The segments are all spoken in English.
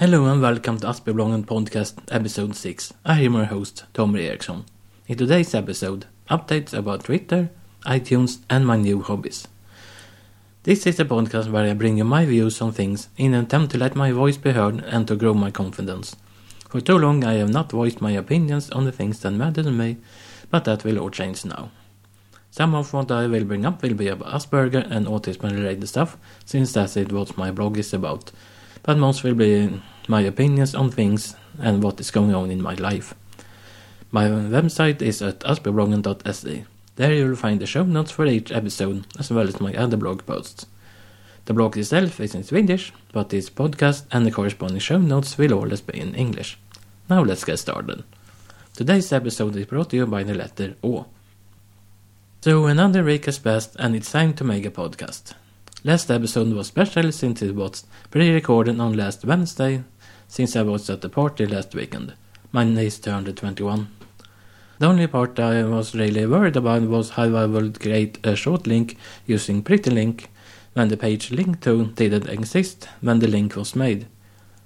Hello and welcome to Aspiebloggen podcast episode 6. I am your host, Tom Eriksson. In today's episode, updates about Twitter, iTunes, and my new hobbies. This is a podcast where I bring you my views on things in an attempt to let my voice be heard and to grow my confidence. For too long I have not voiced my opinions on the things that matter to me, but that will all change now. Some of what I will bring up will be about Asperger and autism related stuff, since that's it what my blog is about but most will be my opinions on things and what is going on in my life. My website is at aspiebloggen.se. There you will find the show notes for each episode as well as my other blog posts. The blog itself is in Swedish, but this podcast and the corresponding show notes will always be in English. Now let's get started. Today's episode is brought to you by the letter O. So another week has passed and it's time to make a podcast. Last episode was special since it was pre-recorded on last Wednesday, since I was at the party last weekend. My niece turned 21. The only part I was really worried about was how I would create a short link using PrettyLink when the page linked to didn't exist when the link was made.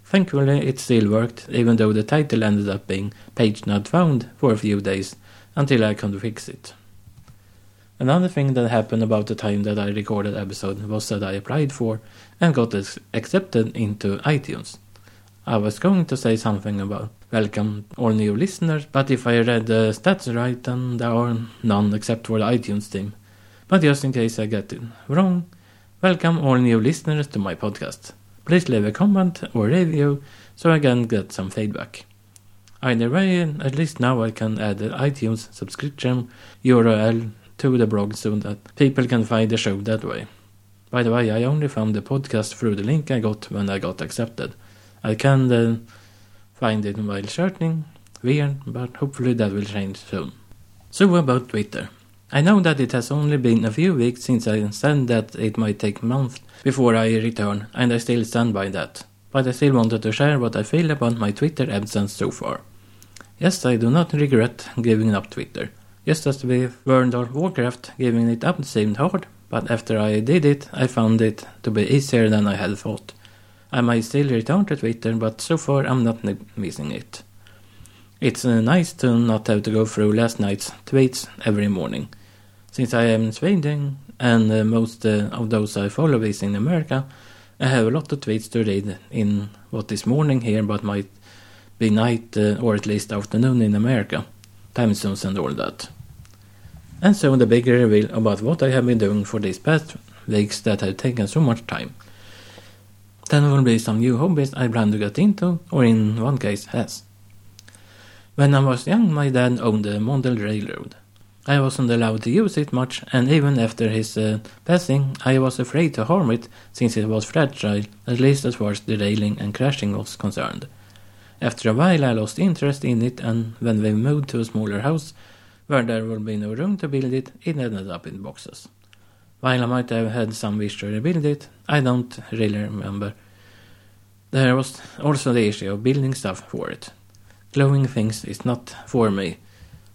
Thankfully, it still worked, even though the title ended up being Page Not Found for a few days until I could fix it. Another thing that happened about the time that I recorded episode was that I applied for and got accepted into iTunes. I was going to say something about welcome all new listeners, but if I read the stats right, then there are none except for the iTunes team. But just in case I get it wrong, welcome all new listeners to my podcast. Please leave a comment or review so I can get some feedback. Either way, at least now I can add the iTunes subscription URL to the blog so that people can find the show that way. By the way, I only found the podcast through the link I got when I got accepted. I can then find it while searching. Weird, but hopefully that will change soon. So about Twitter. I know that it has only been a few weeks since I said that it might take months before I return, and I still stand by that. But I still wanted to share what I feel about my Twitter absence so far. Yes, I do not regret giving up Twitter. Just as with World of Warcraft, giving it up seemed hard, but after I did it, I found it to be easier than I had thought. I might still return to Twitter, but so far I'm not missing it. It's uh, nice to not have to go through last night's tweets every morning. Since I am in Sweden, and uh, most uh, of those I follow is in America, I have a lot of tweets to read in what is morning here, but might be night uh, or at least afternoon in America time zones and all that. And so the big reveal about what I have been doing for these past weeks that have taken so much time. Then will be some new hobbies I plan to get into, or in one case has. When I was young, my dad owned a model railroad. I wasn't allowed to use it much, and even after his uh, passing, I was afraid to harm it since it was fragile, at least as far as derailing and crashing was concerned. After a while I lost interest in it and when we moved to a smaller house where there would be no room to build it, it ended up in boxes. While I might have had some wish to rebuild it, I don't really remember. There was also the issue of building stuff for it. Glowing things is not for me.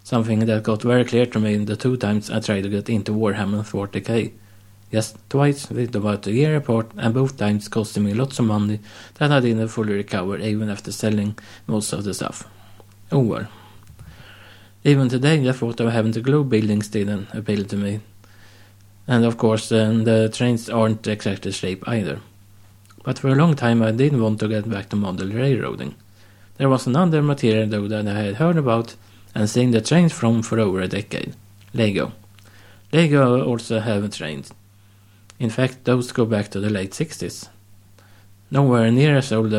Something that got very clear to me the two times I tried to get into Warhammer 40k. Yes, twice with about a year apart, and both times costing me lots of money that I didn't fully recover even after selling most of the stuff. Oh well. Even today, the thought of having to glue buildings didn't appeal to me. And of course, uh, the trains aren't exactly shape either. But for a long time, I didn't want to get back to model railroading. There was another material though that I had heard about and seen the trains from for over a decade Lego. Lego also have trains, in fact, those go back to the late 60s. Nowhere near as old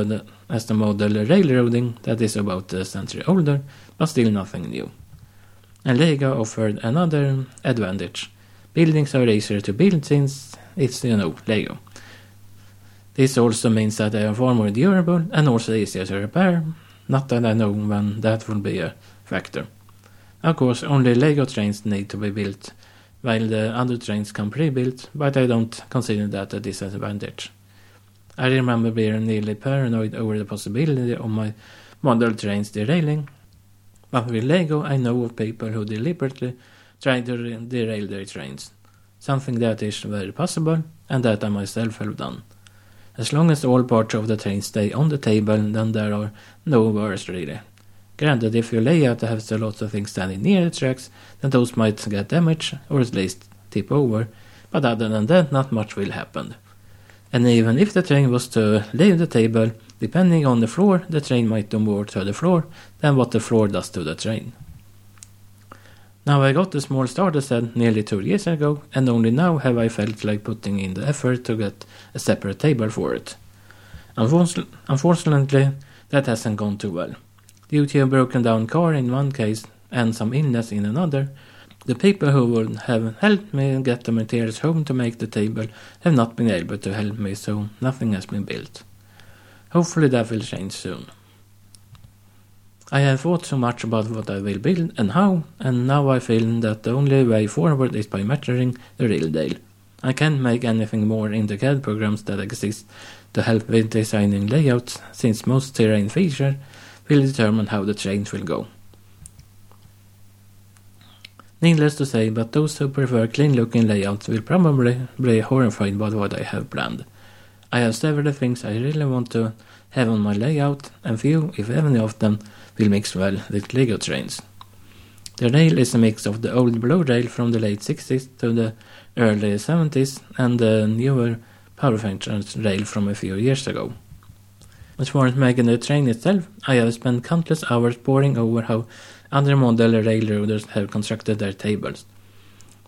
as the model railroading that is about a century older, but still nothing new. And Lego offered another advantage. Buildings are easier to build since it's, you know, Lego. This also means that they are far more durable and also easier to repair. Not that I know when that will be a factor. Of course, only Lego trains need to be built while the other trains come pre-built, but I don't consider that a disadvantage. I remember being nearly paranoid over the possibility of my model trains derailing, but with Lego I know of people who deliberately try to derail their trains, something that is very possible and that I myself have done. As long as all parts of the train stay on the table, then there are no worries really. Granted, if your layout has a lot of things standing near the tracks, then those might get damaged or at least tip over, but other than that, not much will happen. And even if the train was to leave the table, depending on the floor, the train might do more to the floor than what the floor does to the train. Now I got the small starter set nearly two years ago, and only now have I felt like putting in the effort to get a separate table for it. Unfortunately, that hasn't gone too well. Due to a broken down car in one case and some illness in another, the people who would have helped me get the materials home to make the table have not been able to help me, so nothing has been built. Hopefully that will change soon. I have thought so much about what I will build and how, and now I feel that the only way forward is by measuring the real deal. I can't make anything more in the CAD programs that exist to help with designing layouts, since most terrain features will determine how the trains will go. Needless to say, but those who prefer clean looking layouts will probably be horrified by what I have planned. I have several things I really want to have on my layout, and few, if any of them, will mix well with Lego trains. The rail is a mix of the old blue rail from the late 60s to the early 70s and the newer power functions rail from a few years ago. As far as making the train itself, I have spent countless hours poring over how other model railroaders have constructed their tables.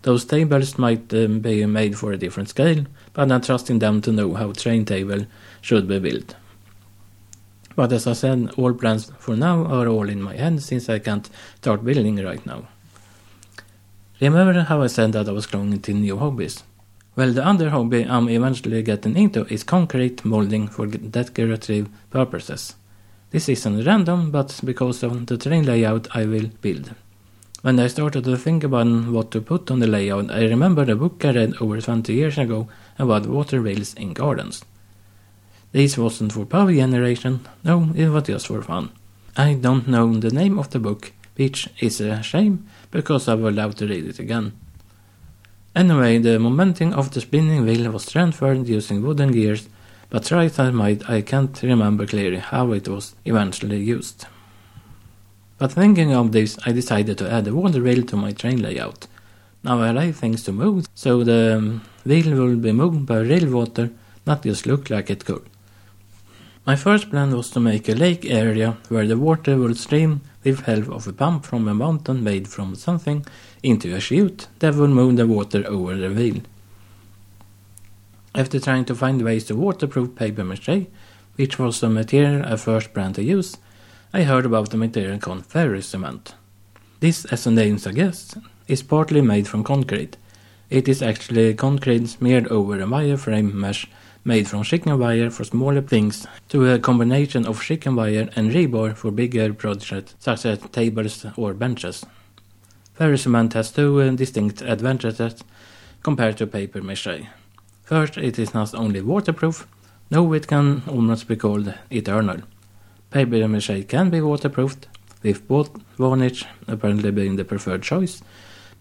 Those tables might um, be made for a different scale, but I'm trusting them to know how train table should be built. But as I said, all plans for now are all in my head since I can't start building right now. Remember how I said that I was going into new hobbies? Well, the other hobby I'm eventually getting into is concrete molding for decorative purposes. This isn't random, but because of the terrain layout I will build. When I started to think about what to put on the layout, I remembered a book I read over 20 years ago about water wheels in gardens. This wasn't for power generation, no, it was just for fun. I don't know the name of the book, which is a shame, because I would love to read it again. Anyway, the momentum of the spinning wheel was transferred using wooden gears, but as I might, I can't remember clearly how it was eventually used. But thinking of this, I decided to add a water wheel to my train layout. Now I like things to move, so the um, wheel will be moved by real water, not just look like it could. My first plan was to make a lake area where the water would stream with help of a pump from a mountain made from something into a chute that would move the water over the wheel. After trying to find ways to waterproof paper mache, which was the material I first planned to use, I heard about the material called ferrocement. This, as the name suggests, is partly made from concrete. It is actually concrete smeared over a wireframe mesh made from chicken wire for smaller things to a combination of chicken wire and rebar for bigger projects such as tables or benches. Ferrocement has two uh, distinct advantages compared to paper mache. First, it is not only waterproof, no, it can almost be called eternal. Paper mache can be waterproofed, with both varnish apparently being the preferred choice,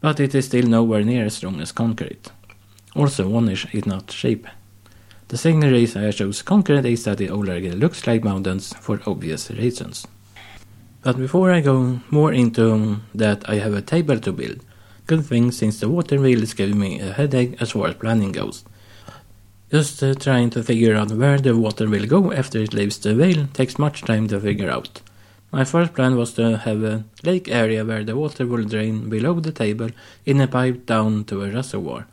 but it is still nowhere near as strong as concrete. Also, varnish is not cheap. The second reason I chose that it already looks like mountains for obvious reasons. But before I go more into that, I have a table to build. Good thing since the water wheel is giving me a headache as far as planning goes. Just uh, trying to figure out where the water will go after it leaves the wheel takes much time to figure out. My first plan was to have a lake area where the water will drain below the table in a pipe down to a reservoir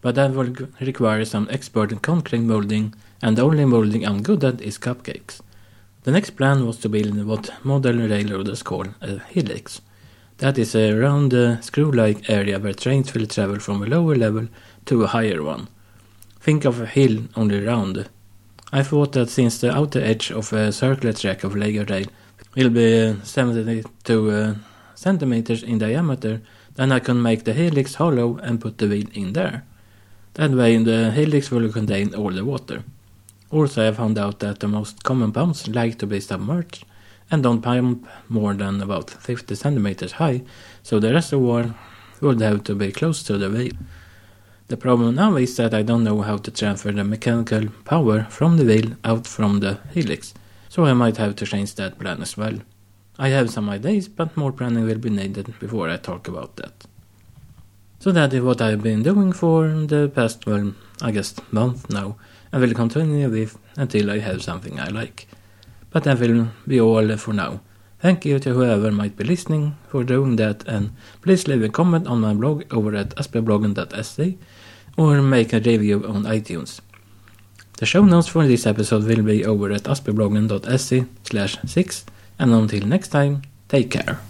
but that will require some expert in concrete molding, and the only molding I'm good at is cupcakes. The next plan was to build what modern railroaders call a helix. That is a round uh, screw-like area where trains will travel from a lower level to a higher one. Think of a hill only round. I thought that since the outer edge of a circular track of Lego rail will be uh, 72 uh, centimeters in diameter, then I can make the helix hollow and put the wheel in there. That way the helix will contain all the water. Also I found out that the most common pumps like to be submerged and don't pump more than about 50 centimeters high, so the reservoir would have to be close to the wheel. The problem now is that I don't know how to transfer the mechanical power from the wheel out from the helix, so I might have to change that plan as well. I have some ideas, but more planning will be needed before I talk about that. So that is what I've been doing for the past, well, I guess month now, and will continue with until I have something I like. But that will be all for now. Thank you to whoever might be listening for doing that, and please leave a comment on my blog over at aspiebloggen.se or make a review on iTunes. The show notes for this episode will be over at aspiebloggen.se slash 6 and until next time, take care.